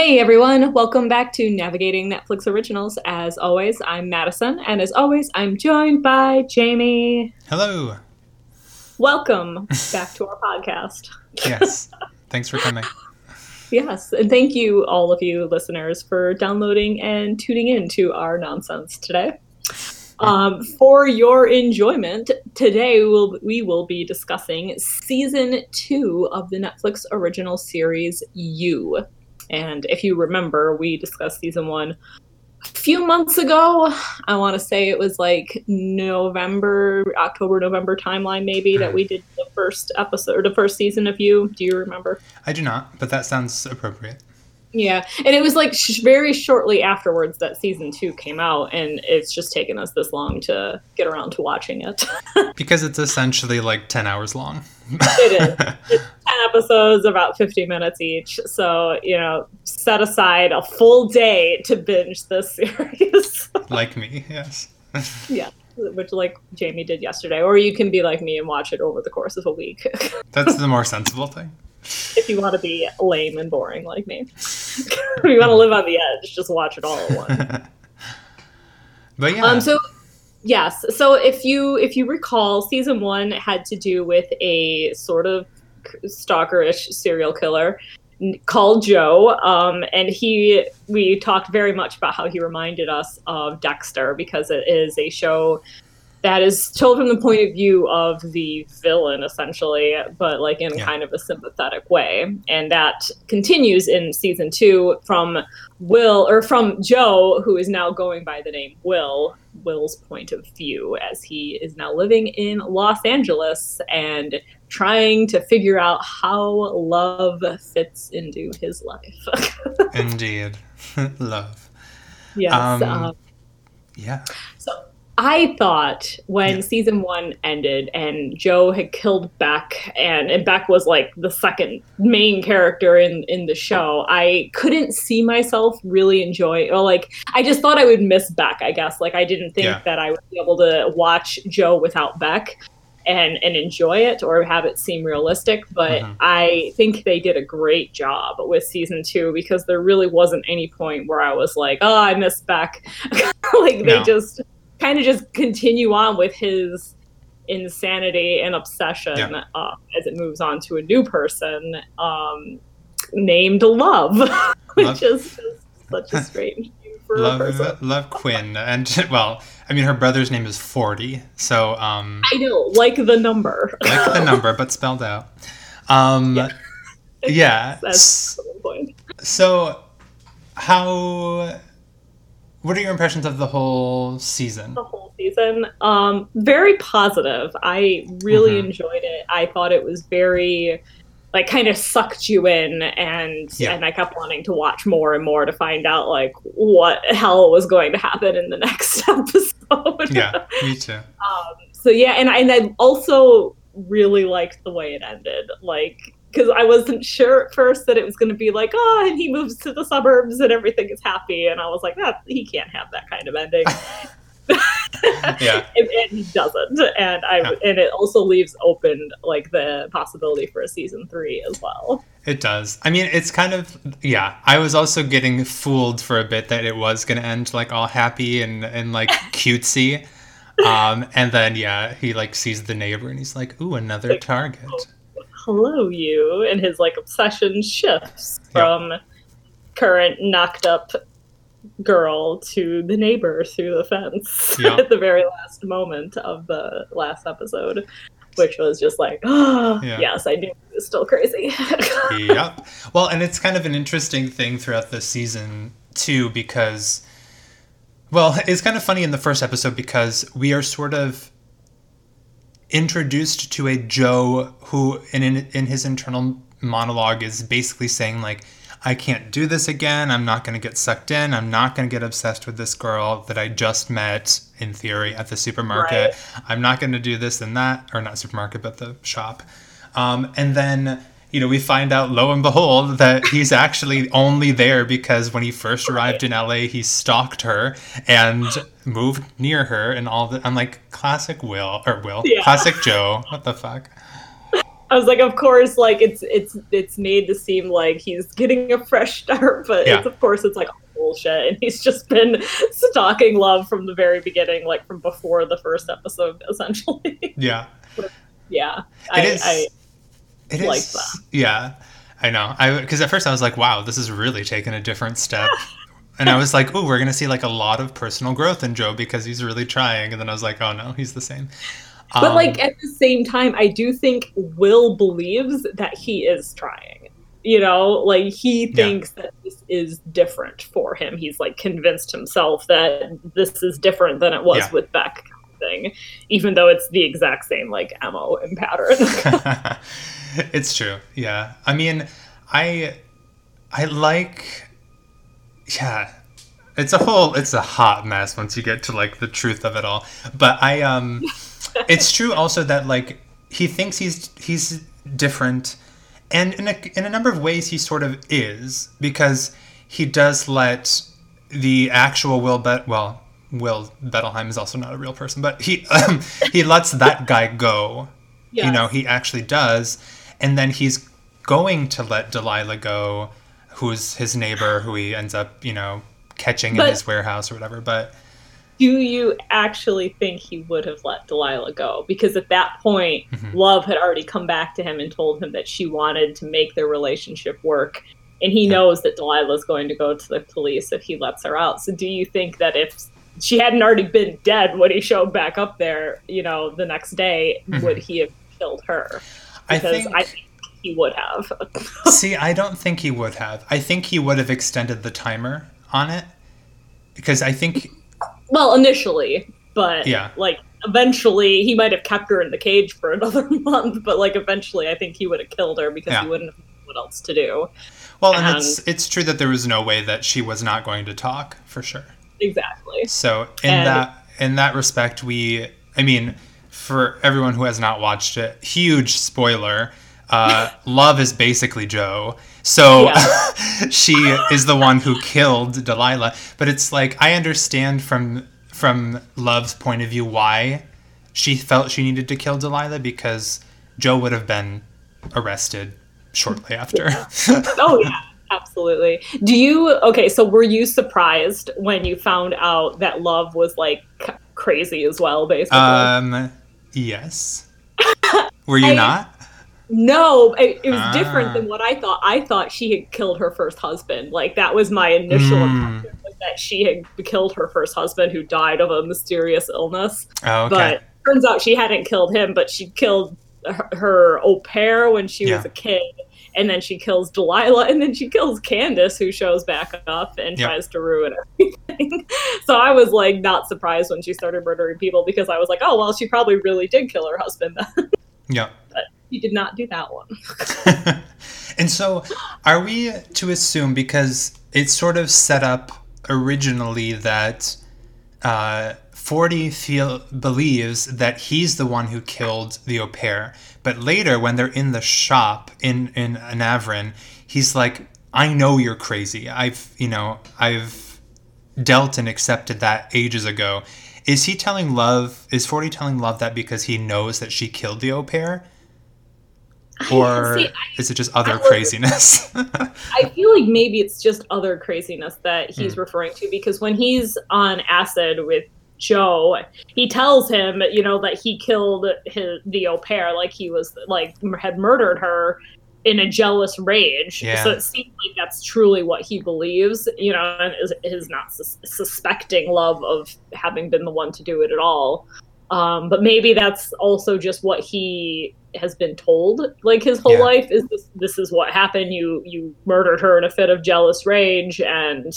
Hey everyone, welcome back to Navigating Netflix Originals. As always, I'm Madison, and as always, I'm joined by Jamie. Hello. Welcome back to our podcast. Yes. Thanks for coming. Yes, and thank you, all of you listeners, for downloading and tuning in to our nonsense today. Um, for your enjoyment, today we'll, we will be discussing season two of the Netflix original series You. And if you remember, we discussed season one a few months ago. I want to say it was like November, October, November timeline, maybe, that we did the first episode or the first season of You. Do you remember? I do not, but that sounds appropriate. Yeah, and it was like sh- very shortly afterwards that season two came out, and it's just taken us this long to get around to watching it. because it's essentially like 10 hours long. it is. It's 10 episodes, about 50 minutes each. So, you know, set aside a full day to binge this series. like me, yes. yeah, which like Jamie did yesterday. Or you can be like me and watch it over the course of a week. That's the more sensible thing if you want to be lame and boring like me. if you want to live on the edge, just watch it all at once. but yeah. Um. So yes. So if you if you recall, season one had to do with a sort of stalkerish serial killer called Joe. Um, and he we talked very much about how he reminded us of Dexter because it is a show that is told from the point of view of the villain essentially but like in yeah. kind of a sympathetic way. And that continues in season two from will or from joe who is now going by the name will will's point of view as he is now living in los angeles and trying to figure out how love fits into his life. Indeed. Love. Yes um, um, yeah I thought when yeah. season one ended and Joe had killed Beck and, and Beck was like the second main character in, in the show, I couldn't see myself really enjoy or like I just thought I would miss Beck, I guess. Like I didn't think yeah. that I would be able to watch Joe without Beck and and enjoy it or have it seem realistic. But mm-hmm. I think they did a great job with season two because there really wasn't any point where I was like, oh, I miss Beck. like they just kind of just continue on with his insanity and obsession yeah. uh, as it moves on to a new person um, named Love, which Love. is such a strange name for Love, a person. Love Quinn, and well, I mean, her brother's name is Forty, so um, I know, like the number, like the number, but spelled out. Um, yeah, yeah. that's the point. So, how what are your impressions of the whole season? The whole season, um, very positive. I really mm-hmm. enjoyed it. I thought it was very, like, kind of sucked you in, and yeah. and I kept wanting to watch more and more to find out like what hell was going to happen in the next episode. yeah, me too. Um, so yeah, and I, and I also really liked the way it ended. Like because I wasn't sure at first that it was going to be like, oh, and he moves to the suburbs and everything is happy, and I was like, that he can't have that kind of ending. yeah, and, and, he doesn't, and I yeah. and it also leaves open like the possibility for a season three as well. It does. I mean, it's kind of yeah. I was also getting fooled for a bit that it was going to end like all happy and and like cutesy. Um, and then yeah, he like sees the neighbor and he's like, "Ooh, another target." Oh hello you and his like obsession shifts from current knocked up girl to the neighbor through the fence at the very last moment of the last episode which was just like oh yeah. yes i knew it was still crazy. Yep. Well and it's kind of an interesting thing throughout the season too because well it's kind of funny in the first episode because we are sort of introduced to a Joe who, in, in, in his internal monologue, is basically saying, like, I can't do this again. I'm not going to get sucked in. I'm not going to get obsessed with this girl that I just met, in theory, at the supermarket. Right. I'm not going to do this and that, or not supermarket, but the shop. Um, and then you know, we find out, lo and behold, that he's actually only there because when he first arrived in LA, he stalked her and moved near her and all that. I'm like, classic Will, or Will, yeah. classic Joe. What the fuck? I was like, of course, like it's it's it's made to seem like he's getting a fresh start, but Yeah. it's of course it's like bullshit, and he's just been stalking love from the very beginning, like from before the first episode, essentially. Yeah. yeah, It I, is- I It like is- that. Yeah, I know. I because at first I was like, wow, this is really taking a different step. And I was like, oh, we're gonna see like a lot of personal growth in Joe because he's really trying. And then I was like, oh no, he's the same. But Um, like at the same time, I do think Will believes that he is trying. You know, like he Yeah. thinks that this is different for him. He's like convinced himself that this is different than it was Yeah. with Beck thing, even though it's the exact same like MO and pattern. it's true. Yeah. I mean, I I like yeah. It's a whole it's a hot mess once you get to like the truth of it all. But I um it's true also that like he thinks he's he's different and in a in a number of ways he sort of is because he does let the actual Will Bet well Will Bettelheim is also not a real person, but he um, he lets that guy go you know he actually does and then he's going to let delilah go who's his neighbor who he ends up you know catching in his warehouse or whatever but do you actually think he would have let Delilah go? Because at that point, Mhm. Love had already come back to him and told him that she wanted to make their relationship work. And he Yeah. knows that Delilah's going to go to the police if he lets her out. So do you think that if she hadn't already been dead when he showed back up there, you know, the next day, Mhm. would he have killed her? I think I think he would have. see i don't think he would have i think he would have extended the timer on it because i think well, initially, but Yeah. like eventually he might have kept her in the cage for another month, but like eventually I think he would have killed her because Yeah. he wouldn't have known what else to do. well and And- it's it's true that there was no way that she was not going to talk for sure Exactly. So in And- that in that respect, we I mean, for everyone who has not watched it, huge spoiler. Uh, Love is basically Joe. So she is the one who killed Delilah. But it's like I understand from from Love's point of view why she felt she needed to kill Delilah because Joe would have been arrested shortly after. Oh yeah, absolutely. Do you okay? So were you surprised when you found out that Love was like c- crazy as well? Basically, um yes. Were you I- not? no, it, it was Ah. different than what I thought. I thought she had killed her first husband. Like that was my initial Mm. impression was that she had killed her first husband who died of a mysterious illness. Oh, okay. But turns out she hadn't killed him, but she killed her, her au pair when she Yeah. was a kid. And then she kills Delilah, and then she kills Candace, who shows back up and Yep. tries to ruin everything. so I was like not surprised when she started murdering people because I was like, oh well, she probably really did kill her husband. Then yeah. she did not do that one. and so, are we to assume because it's sort of set up originally that uh, Forty feel believes that he's the one who killed the au pair, but later when they're in the shop in in Anavrin, he's like, "I know you're crazy. I've you know I've dealt and accepted that ages ago." Is he telling Love? Is Forty telling Love that because he knows that she killed the au pair? or See, I- is it just other I craziness? I feel like maybe it's just other craziness that he's Hmm. referring to because when he's on acid with Joe, he tells him, you know, that he killed his the au pair, like he was like had murdered her in a jealous rage. Yeah. So it seems like that's truly what he believes, you know, and is, is not sus- suspecting love of having been the one to do it at all. Um, but maybe that's also just what he has been told like his whole Yeah. life is this this is what happened you you murdered her in a fit of jealous rage and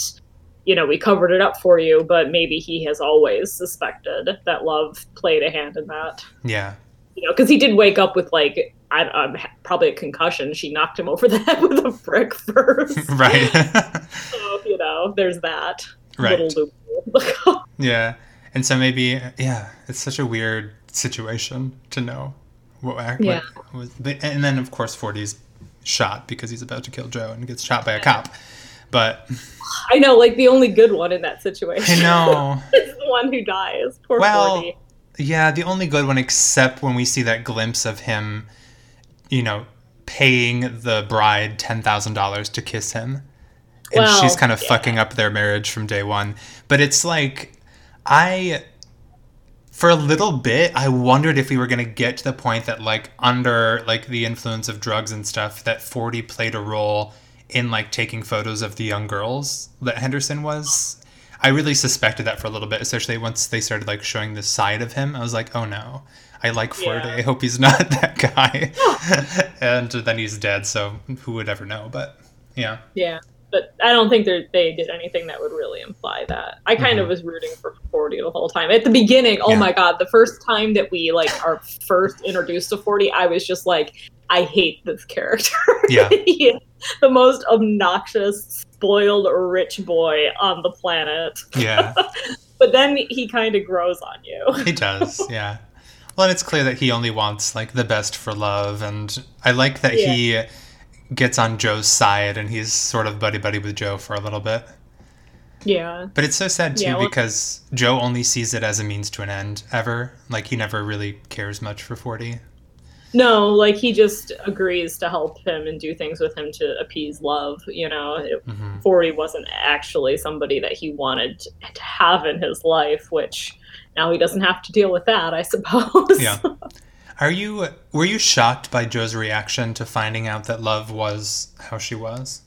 you know we covered it up for you but maybe he has always suspected that love played a hand in that yeah. you know because he did wake up with like I, um, probably a concussion she knocked him over the head with a brick first Right. so you know there's that Right. little loophole yeah. And so maybe yeah, it's such a weird situation to know what act Yeah. what was but, and then of course 40's shot because he's about to kill Joe and gets shot by a cop. But i know like the only good one in that situation I know. is the one who dies poor Well, 40 Yeah, the only good one except when we see that glimpse of him you know, paying the bride $10,000 to kiss him. And Well, she's kind of yeah. fucking up their marriage from day one. But it's like, I, for a little bit, I wondered if we were going to get to the point that, like, under, like, the influence of drugs and stuff, that 40 played a role in, like, taking photos of the young girls that Henderson was. I really suspected that for a little bit, especially once they started, like, showing the side of him. I was like, oh no. I like Forty. Yeah. I hope he's not that guy. and then he's dead, so who would ever know? But yeah. Yeah, but I don't think they they did anything that would really imply that. I kind Mhm. of was rooting for Forty the whole time. At the beginning, oh Yeah. my god, the first time that we like are first introduced to Forty, I was just like, I hate this character. Yeah. He is the most obnoxious, spoiled, rich boy on the planet. Yeah. But then he kind of grows on you. He does, yeah. Well, and it's clear that he only wants like the best for love, and I like that he gets on Joe's side and he's sort of buddy buddy with Joe for a little bit. Yeah. But it's so sad too Yeah, well- because Joe only sees it as a means to an end ever. Like he never really cares much for Forty. No, like he just agrees to help him and do things with him to appease love. You know, It- hmm 40 wasn't actually somebody that he wanted to have in his life, which now he doesn't have to deal with that, I suppose. Yeah. Are you were you shocked by Joe's reaction to finding out that love was how she was?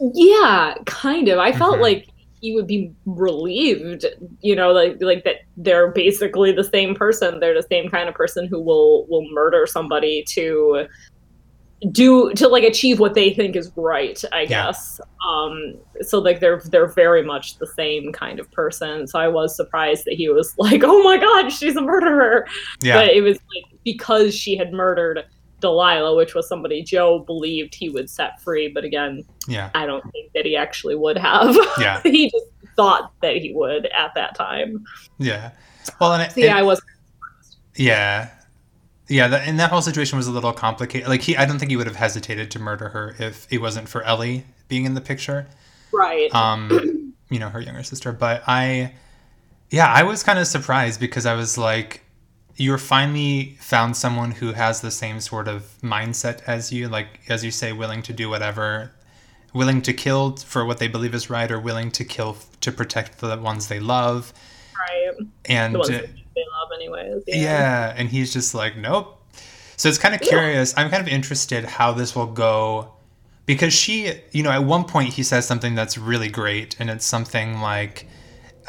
yeah, kind of. I felt Mhm. like he would be relieved, you know, like like that they're basically the same person. They're the same kind of person who will will murder somebody to do to like achieve what they think is right i Yeah. guess um so like they're they're very much the same kind of person so i was surprised that he was like oh my god she's a murderer Yeah. but it was like because she had murdered delilah which was somebody joe believed he would set free but again yeah. i don't think that he actually would have Yeah. he just thought that he would at that time Yeah. Well, and it, yeah it- i was Yeah. Yeah, that, and that whole situation was a little complicated. Like he I don't think he would have hesitated to murder her if it wasn't for Ellie being in the picture. right Um, you know, her younger sister, but I yeah, I was kind of surprised because I was like you're finally found someone who has the same sort of mindset as you, like as you say willing to do whatever, willing to kill for what they believe is right or willing to kill to protect the ones they love. right And the ones uh, they love anyways yeah. and he's just like, nope. So it's kind of curious. I'm kind of interested how this will go because she, you know, at one point he says something that's really great, and it's something like,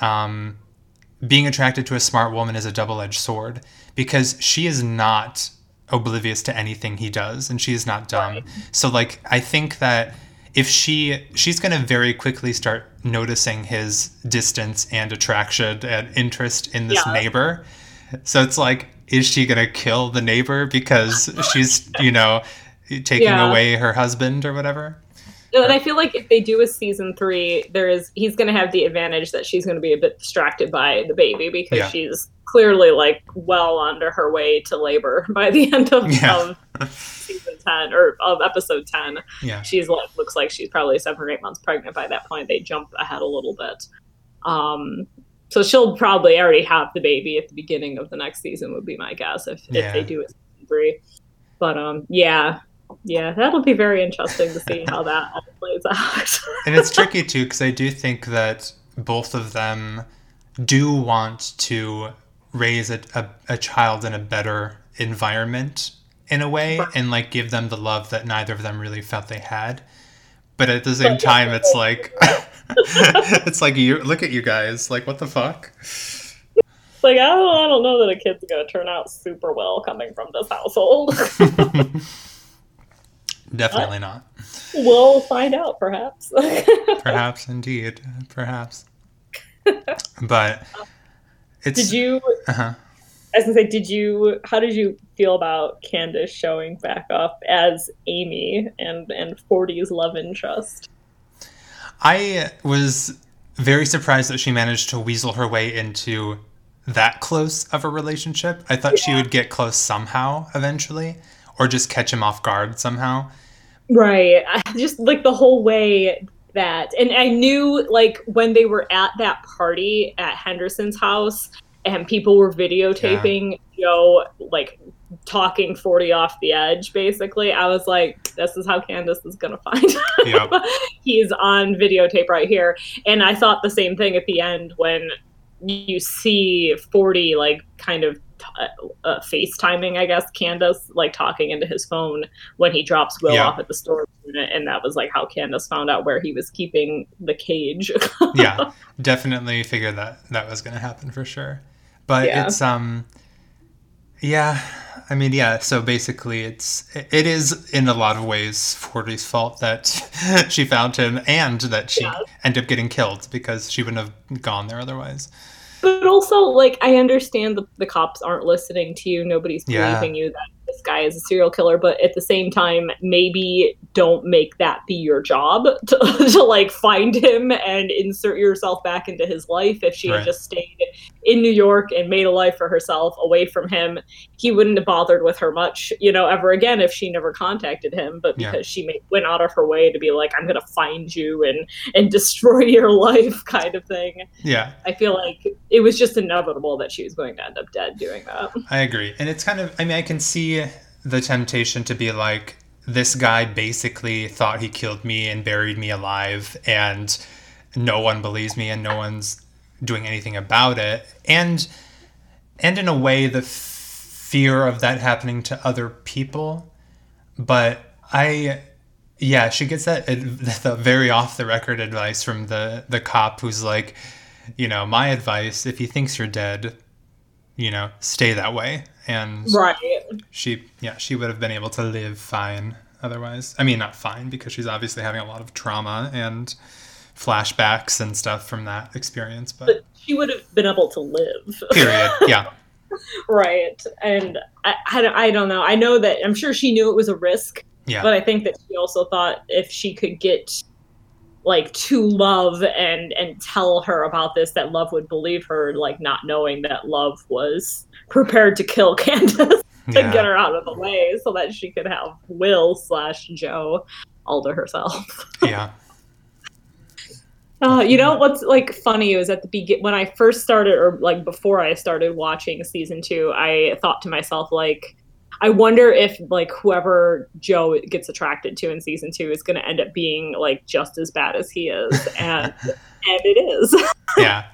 um, being attracted to a smart woman is a double edged sword because she is not oblivious to anything he does and she is not dumb. Right. So, like, I think that if she she's going to very quickly start noticing his distance and attraction and interest in this Yeah. neighbor so it's like is she going to kill the neighbor because she's you know taking Yeah. away her husband or whatever No, and I feel like if they do a season three, there is he's going to have the advantage that she's going to be a bit distracted by the baby because Yeah. she's clearly like well under her way to labor by the end of, Yeah. of season ten or of episode ten. yeah She's like looks like she's probably seven or eight months pregnant by that point. They jump ahead a little bit. Um, so she'll probably already have the baby at the beginning of the next season would be my guess if, Yeah. if they do a season three. But um, yeah, yeah, that'll be very interesting to see how that all plays out. and it's tricky too because I do think that both of them do want to raise a, a, a child in a better environment in a way and like give them the love that neither of them really felt they had. But at the same time it's like it's like you look at you guys. Like what the fuck? Like I don't, I don't know that a kid's gonna turn out super well coming from this household. definitely not we'll find out, perhaps. perhaps indeed perhaps but it's did you? uh-huh. I was gonna say, did you? How did you feel about Candace showing back up as Amy and and 40's love interest? I was very surprised that she managed to weasel her way into that close of a relationship. I thought she would get close somehow eventually, or just catch him off guard somehow. Right. Just like the whole way that, and I knew like when they were at that party at Henderson's house and people were videotaping Joe like talking 40 off the edge basically i was like this is how candace is gonna find Yep. he's on videotape right here and i thought the same thing at the end when you see 40 like kind of uh, uh, FaceTiming, I guess, Candace like talking into his phone when he drops Will Yeah. off at the store, and that was like how Candace found out where he was keeping the cage. yeah, definitely figured that that was going to happen for sure. But Yeah. it's um yeah, I mean yeah, so basically it's it is in a lot of ways 40's fault that she found him and that she Yeah. ended up getting killed because she wouldn't have gone there otherwise. But also, like, I understand the, the cops aren't listening to you. Nobody's Yeah. believing you that this guy is a serial killer. But at the same time, maybe don't make that be your job to, to like find him and insert yourself back into his life. If she Right. had just stayed in New York and made a life for herself away from him, he wouldn't have bothered with her much, you know, ever again if she never contacted him. But Yeah. because she made, went out of her way to be like, I'm going to find you and and destroy your life, kind of thing. Yeah, I feel like it was just inevitable that she was going to end up dead doing that. I agree. And it's kind of, I mean, I can see the temptation to be like, this guy basically thought he killed me and buried me alive, and no one believes me, and no one's doing anything about it. And, and in a way, the f- fear of that happening to other people. But I, yeah, she gets that, the very off the record advice from the, the cop who's like, you know, my advice, if he thinks you're dead, you know, stay that way. And Right. she, yeah, she would have been able to live fine otherwise. I mean, not fine because she's obviously having a lot of trauma and flashbacks and stuff from that experience. But But she would have been able to live. period, yeah, right. And I, I, don't- I don't know. I know that I'm sure she knew it was a risk, yeah, but I think that she also thought if she could get like to love and and tell her about this that love would believe her like not knowing that love was prepared to kill candace and get her out of the way so that she could have will slash joe all to herself yeah, Uh, you know what's like funny was at the begin when I first started, or like before I started watching season two, I thought to myself like, I wonder if like whoever Joe gets attracted to in season two is going to end up being like just as bad as he is, and and it is. yeah.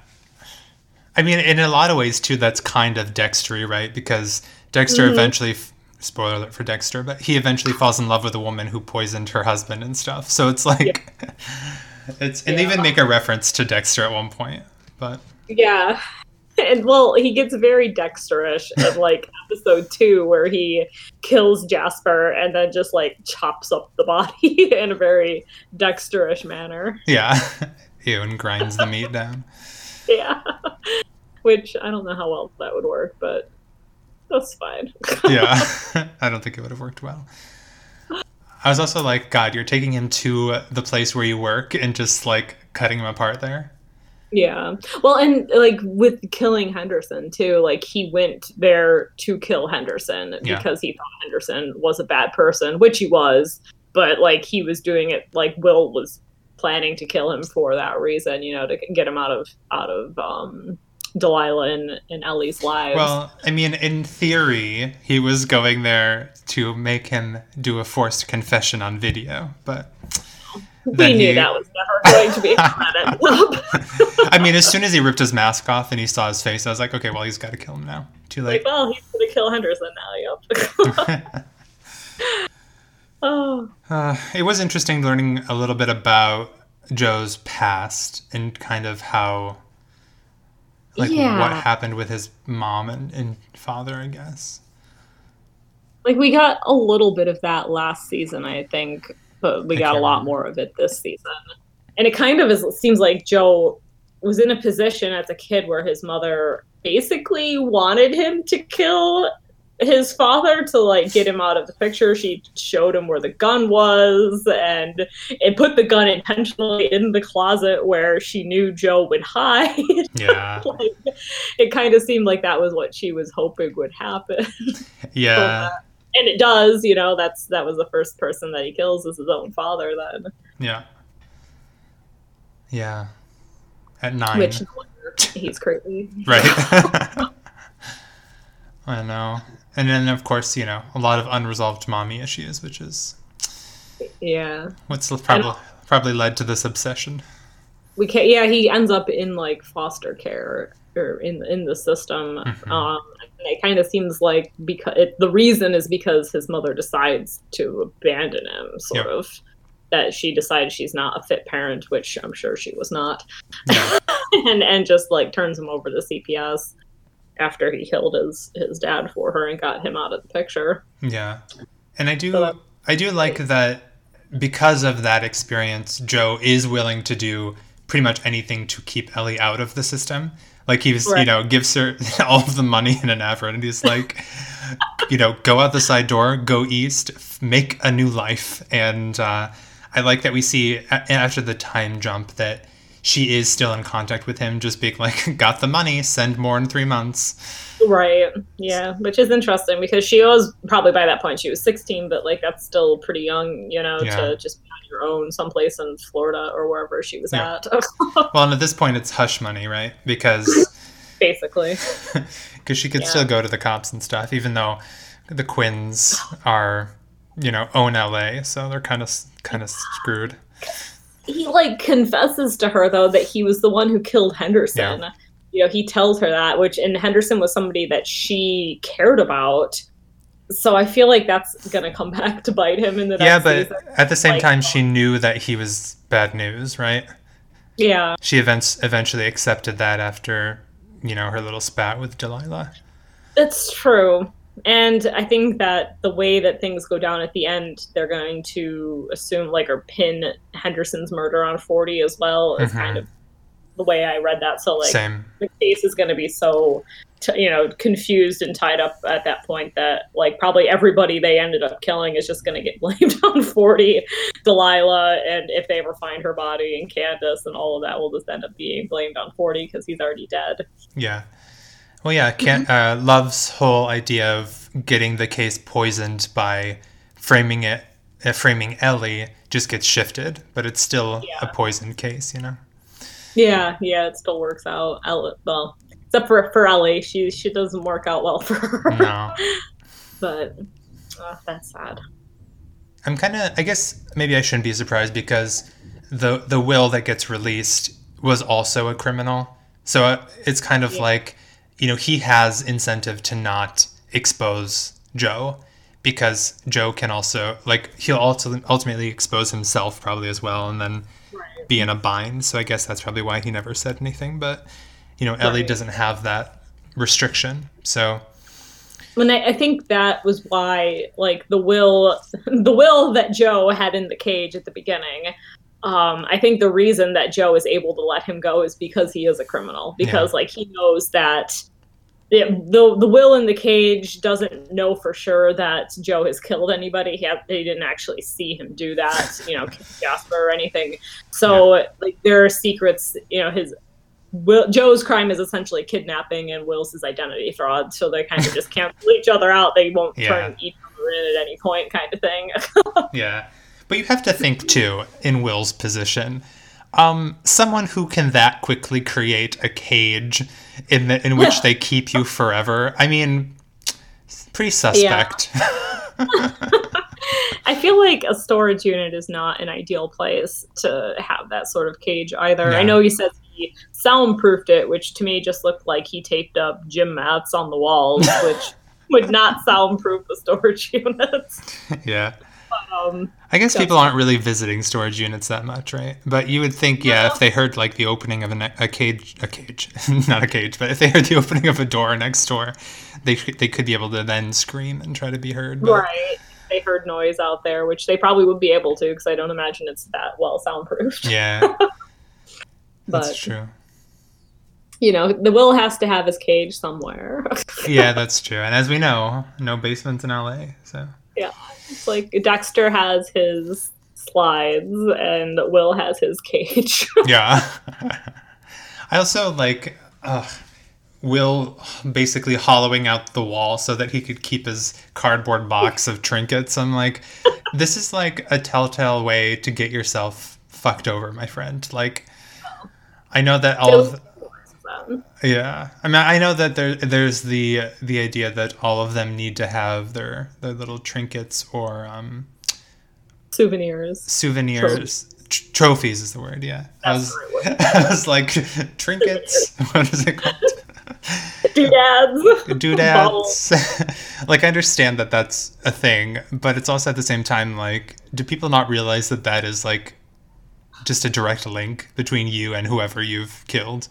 I mean, in a lot of ways too, that's kind of Dextery, right? Because Dexter Mhm. eventually, spoiler alert for Dexter, but he eventually falls in love with a woman who poisoned her husband and stuff. So it's like, it's and they even make a reference to Dexter at one point. But yeah. And well, he gets very Dexterish in like episode two, where he kills Jasper and then just like chops up the body in a very Dexterish manner. yeah, ew, and grinds the meat down. Yeah. Which I don't know how well that would work, but that's fine. Yeah, I don't think it would have worked well. I was also like, God, you're taking him to the place where you work and just like cutting him apart there. yeah. Well, and like with killing Henderson too, like he went there to kill Henderson Yeah. because he thought Henderson was a bad person, which he was, but like he was doing it like Will was planning to kill him for that reason, you know, to get him out of out of um Delilah and, and Ellie's lives. Well, I mean, in theory, he was going there to make him do a forced confession on video, but we knew he- that was never going to be I mean, as soon as he ripped his mask off and he saw his face, I was like, okay, well, he's got to kill him now. Too like, late. well, he's gonna kill Henderson now. Yep. oh, Uh, it was interesting learning a little bit about Joe's past and kind of how, like, Yeah. what happened with his mom and, and father, I guess. like we got a little bit of that last season, I think, but we I got a lot remember. more of it this season. And it kind of is, seems like Joe was in a position as a kid where his mother basically wanted him to kill his father to like get him out of the picture. She showed him where the gun was and it put the gun intentionally in the closet where she knew Joe would hide. Yeah. like, it kind of seemed like that was what she was hoping would happen. Yeah. Uh, and it does, you know, that's that was the first person that he kills is his own father then. Yeah. Yeah. At nine. Which no he's crazy. Right. I know. And then, of course, you know, a lot of unresolved mommy issues, which is Yeah. what's probably probably led to this obsession. we can yeah he ends up in like foster care or in in the system Mhm. um it kind of seems like because it, the reason is because his mother decides to abandon him sort Yep. of that she decided she's not a fit parent which i'm sure she was not Yeah. and and just like turns him over to cps after he killed his his dad for her and got him out of the picture Yeah. And I do So I do like that because of that experience, Joe is willing to do pretty much anything to keep Ellie out of the system. Like he was, you know, gives her all of the money in an effort and he's like, you know, go out the side door, go east, f- make a new life. And uh, I like that we see a- after the time jump that she is still in contact with him, just being like, got the money, send more in three months. Right. Yeah, which is interesting because she was probably by that point she was 16, but like that's still pretty young, you know, Yeah. to just be on your own someplace in Florida or wherever she was Yeah. at. Well, and at this point, it's hush money, right? Because Basically. because she could Yeah. still go to the cops and stuff, even though the Quinns are, you know, own LA, so they're kind of kind of screwed. He like confesses to her though that he was the one who killed Henderson. You know, he tells her that, which and Henderson was somebody that she cared about. So I feel like that's gonna come back to bite him in the next Yeah, but season. at the same like- time, she um, knew that he was bad news, right? Yeah. She events eventually accepted that after, you know, her little spat with Delilah. That's true. And I think that the way that things go down at the end, they're going to assume, like, or pin Henderson's murder on 40 as well, is Mhm. kind of the way I read that. So, like, Same. the case is going to be so, t- you know, confused and tied up at that point that, like, probably everybody they ended up killing is just going to get blamed on 40, Delilah, and if they ever find her body, and Candace, and all of that will just end up being blamed on 40 because he's already dead. Yeah. Well, yeah. Can uh, Love's whole idea of getting the case poisoned by framing it, uh, framing Ellie, just gets shifted, but it's still a poisoned case, you know. Yeah, yeah, it still works out. Ellie, well, except for for Ellie, she she doesn't work out well for her. No. but uh, that's sad. I'm kind of. I guess maybe I shouldn't be surprised because the the will that gets released was also a criminal. So uh, it's kind of Yeah. like, you know, he has incentive to not expose Joe because Joe can also like he'll also ultimately expose himself probably as well and then Right. be in a bind. So I guess that's probably why he never said anything. But you know, Ellie Right. doesn't have that restriction. So And I, I think that was why, like the will, the will that Joe had in the cage at the beginning. Um, I think the reason that Joe is able to let him go is because he is a criminal. Because like he knows that the, the the will in the cage doesn't know for sure that Joe has killed anybody. He, had, he didn't actually see him do that, you know, Jasper or anything. So like there are secrets, you know, his Will, Joe's crime is essentially kidnapping, and Will's is identity fraud. So they kind of just cancel each other out. They won't Yeah. turn each other in at any point, kind of thing. Yeah. But you have to think too, in Will's position. Um, someone who can that quickly create a cage in the, in which they keep you forever. I mean, pretty suspect. I feel like a storage unit is not an ideal place to have that sort of cage either. Yeah. I know he says he soundproofed it, which to me just looked like he taped up gym mats on the walls, which would not soundproof the storage units. yeah. Um, I guess people aren't really visiting storage units that much, right? But you would think, yeah, No. if they heard like the opening of a, a cage, a cage, not a cage, but if they heard the opening of a door next door, they they could be able to then scream and try to be heard. But, right. They heard noise out there, which they probably would be able to because I don't imagine it's that well soundproofed. Yeah, that's true. You know, the Will has to have his cage somewhere. Yeah, that's true. And as we know, no basements in LA, so. It's like Dexter has his slides and Will has his cage. yeah. I also like uh, Will basically hollowing out the wall so that he could keep his cardboard box of trinkets. I'm like, this is like a telltale way to get yourself fucked over, my friend. Like, I know that all of again. Yeah, I mean, I know that there there's the the idea that all of them need to have their their little trinkets or um, Souvenirs. souvenirs. Tr- trophies is the word. Yeah, I was I was like trinkets. what is it called? Doodads. Doodads. like I understand that that's a thing, but it's also at the same time like, do people not realize that that is like just a direct link between you and whoever you've killed?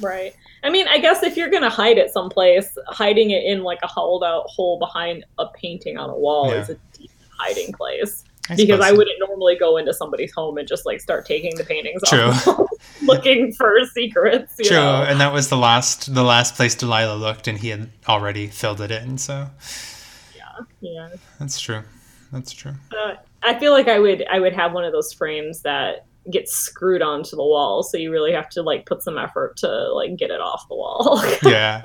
Right. I mean, I guess if you're gonna hide it someplace, hiding it in like a hollowed out hole behind a painting on a wall Yeah. is a decent hiding place. I because I wouldn't normally go into somebody's home and just like start taking the paintings True. off, looking for secrets. You True, know? and that was the last the last place Delilah looked, and he had already filled it in. So yeah, Yeah. that's true. That's true. Uh, I feel like I would I would have one of those frames that gets screwed onto the wall, so you really have to like put some effort to like get it off the wall. Yeah,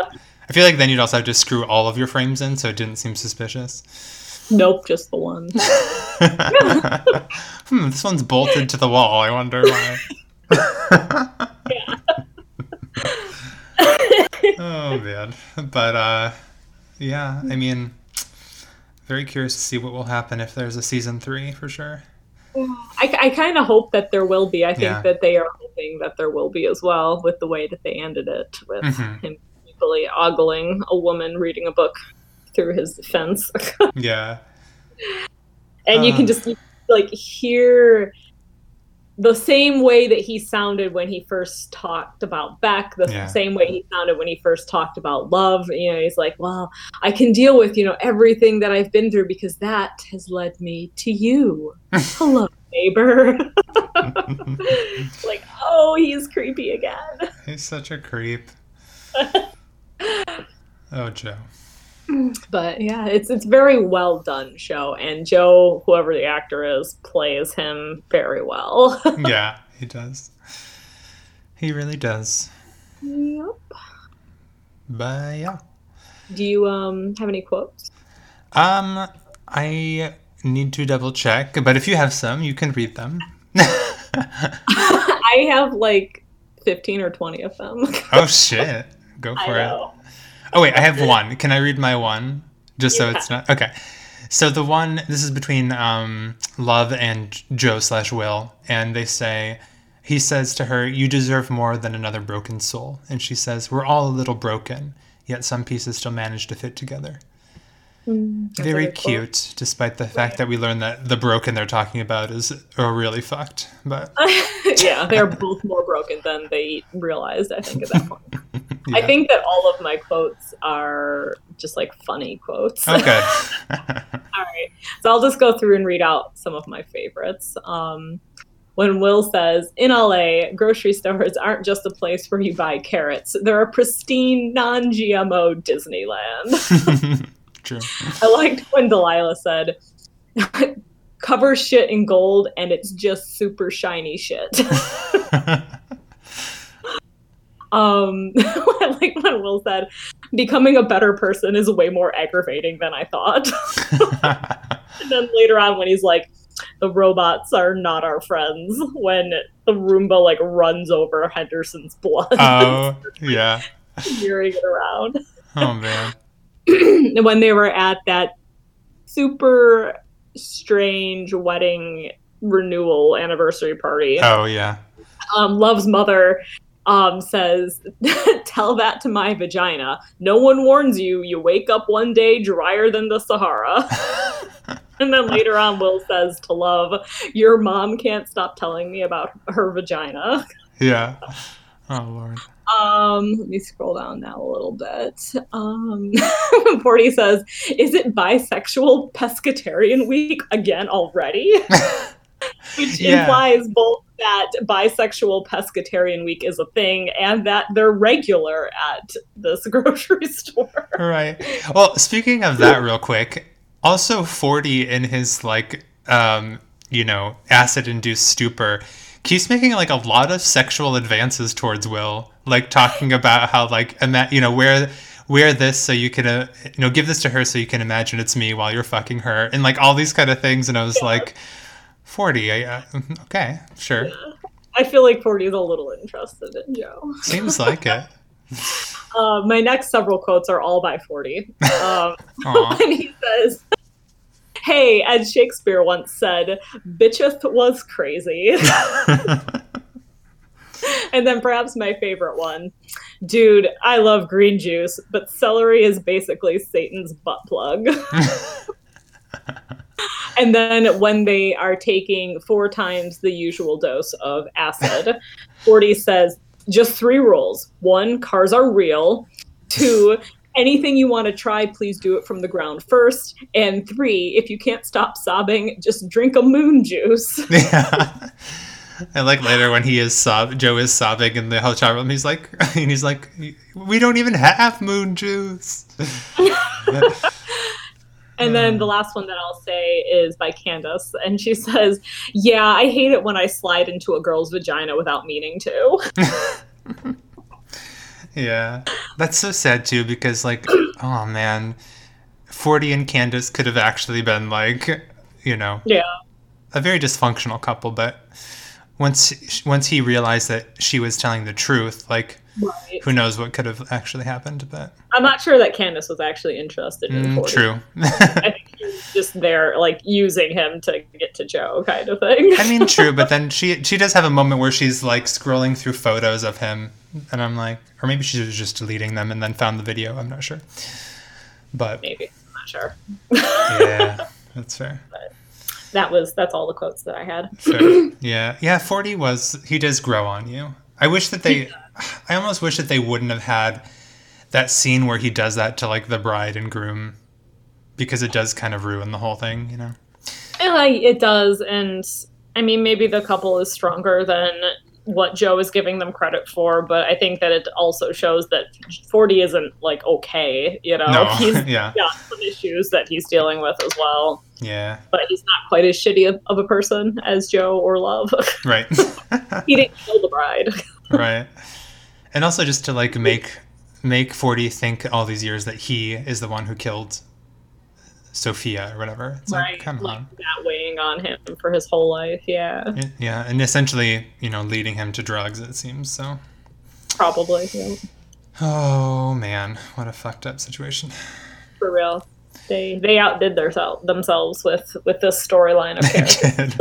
I feel like then you'd also have to screw all of your frames in, so it didn't seem suspicious. nope, just the one. hmm, this one's bolted to the wall. I wonder why. oh man, but uh, yeah, I mean, very curious to see what will happen if there's a season three for sure. I, I kind of hope that there will be. I think Yeah. that they are hoping that there will be as well with the way that they ended it with Mhm. him equally ogling a woman reading a book through his fence. Yeah, and you Uh. can just like hear the same way that he sounded when he first talked about Beck, the Yeah. same way he sounded when he first talked about love. You know, he's like, "Well, I can deal with you know everything that I've been through because that has led me to you." Hello, neighbor. like, oh, he's creepy again. he's such a creep. Oh, Joe. But yeah, it's it's very well done show, and Joe, whoever the actor is, plays him very well. Yeah, he does. He really does. yep. But yeah. Do you um have any quotes? Um, I need to double check, but if you have some, you can read them. I have like fifteen or twenty of them. oh shit. Go for it. Oh wait, I have one. Can I read my one? Just so it's not okay. So the one this is between um, Love and Joe slash Will, and they say he says to her, "You deserve more than another broken soul," and she says, "We're all a little broken, yet some pieces still manage to fit together." A Very cute, despite the fact that we learn that the broken they're talking about is are really fucked. But yeah, they're both more broken than they realized. I think at that point. I think that all of my quotes are just like funny quotes. Okay. All right. So I'll just go through and read out some of my favorites. Um, when Will says, in LA, grocery stores aren't just a place where you buy carrots, they're a pristine, non GMO Disneyland. True. I liked when Delilah said, cover shit in gold and it's just super shiny shit. Um, like when Will said, becoming a better person is way more aggravating than I thought. And then later on, when he's like, the robots are not our friends, when the Roomba like runs over Henderson's blood, oh yeah. smearing it around. Oh man. when they were at that super strange wedding renewal anniversary party, Oh yeah. um, Love's mother um, says, Tell that to my vagina. No one warns you. You wake up one day drier than the Sahara. And then later on, Will says to Love, Your mom can't stop telling me about her vagina. yeah. Oh lord. Um, let me scroll down now a little bit. Um, Forty says, Is it bisexual pescatarian week again already? Which Yeah. implies both that bisexual pescatarian week is a thing and that they're regular at this grocery store. Right. Well, speaking of that, real quick, also forty in his like, um, you know, acid-induced stupor, keeps making like a lot of sexual advances towards Will, like talking about how like, ima- you know, wear wear this so you can, uh, you know, give this to her so you can imagine it's me while you're fucking her, and like all these kind of things. And I was like, forty, I, uh, okay, sure, I feel like Forty is a little interested in Joe. seems like it. Uh, my next several quotes are all by 40. Um, he says, Hey, as Shakespeare once said, bitcheth was crazy. and then perhaps my favorite one. Dude, I love green juice, but celery is basically Satan's butt plug. And then when they are taking four times the usual dose of acid, Forty says just three rules. One, cars are real. Two, anything you want to try, please do it from the ground first. And three, if you can't stop sobbing, just drink a moon juice. yeah. I like later when he is sob Joe is sobbing in the hotel room. He's like, and he's like, we don't even have moon juice. And then hmm. the last one that I'll say is by Candace. And she says, Yeah, I hate it when I slide into a girl's vagina without meaning to. Yeah, that's so sad too because like, oh man, Forty and Candace could have actually been like, you know, yeah. a very dysfunctional couple. But once once he realized that she was telling the truth, like, Right. who knows what could have actually happened? But I'm not sure that Candace was actually interested in mm, Forty. true. I think she was just there, like, using him to get to Joe, kind of thing. I mean, true, but then she she does have a moment where she's like scrolling through photos of him, and I'm like, or maybe she was just deleting them and then found the video. I'm not sure, but Maybe. I'm not sure. yeah, that's fair. That was, that's all the quotes that I had. fair. Yeah, yeah. Forty was he does grow on you. I wish that they, I almost wish that they wouldn't have had that scene where he does that to like the bride and groom, because it does kind of ruin the whole thing, you know. Like, it does. And I mean, maybe the couple is stronger than what Joe is giving them credit for, but I think that it also shows that Forty isn't like okay, you know. No, He's yeah, got some issues that he's dealing with as well, yeah, but he's not quite as shitty of a person as Joe or Love. right. he didn't kill the bride. right and also just to like make make Forty think all these years that he is the one who killed sophia or whatever it's like come like on that weighing on him for his whole life. Yeah, yeah and essentially you know leading him to drugs it seems so probably. Yeah, oh man what a fucked up situation for real. They they outdid their themselves with with this storyline of characters.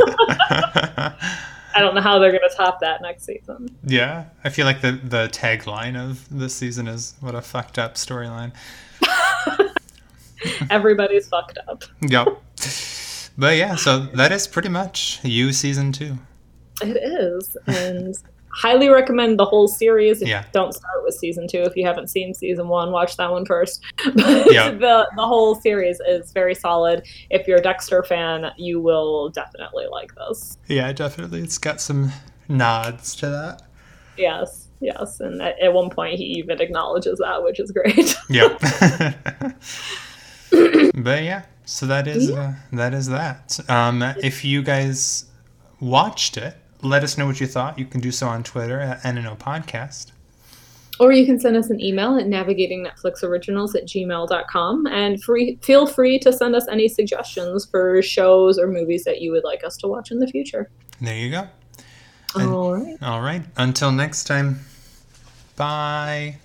I don't know how they're going to top that next season. yeah i feel like the the tagline of this season is what a fucked up storyline Everybody's fucked up. yep but yeah so that is pretty much you season two It is, and highly recommend the whole series. Yeah. Don't start with season two if you haven't seen season one. Watch that one first. But Yeah. the the whole series is very solid. If you're a Dexter fan, you will definitely like this. yeah definitely it's got some nods to that Yes, yes, and at, at one point he even acknowledges that, which is great. Yep. but yeah, so that is uh, that is that. Um, if you guys watched it, let us know what you thought. You can do so on Twitter at NNO Podcast. Or you can send us an email at navigatingnetflixoriginals at gmail.com and free, feel free to send us any suggestions for shows or movies that you would like us to watch in the future. There you go. And- All right. All right. Until next time. Bye.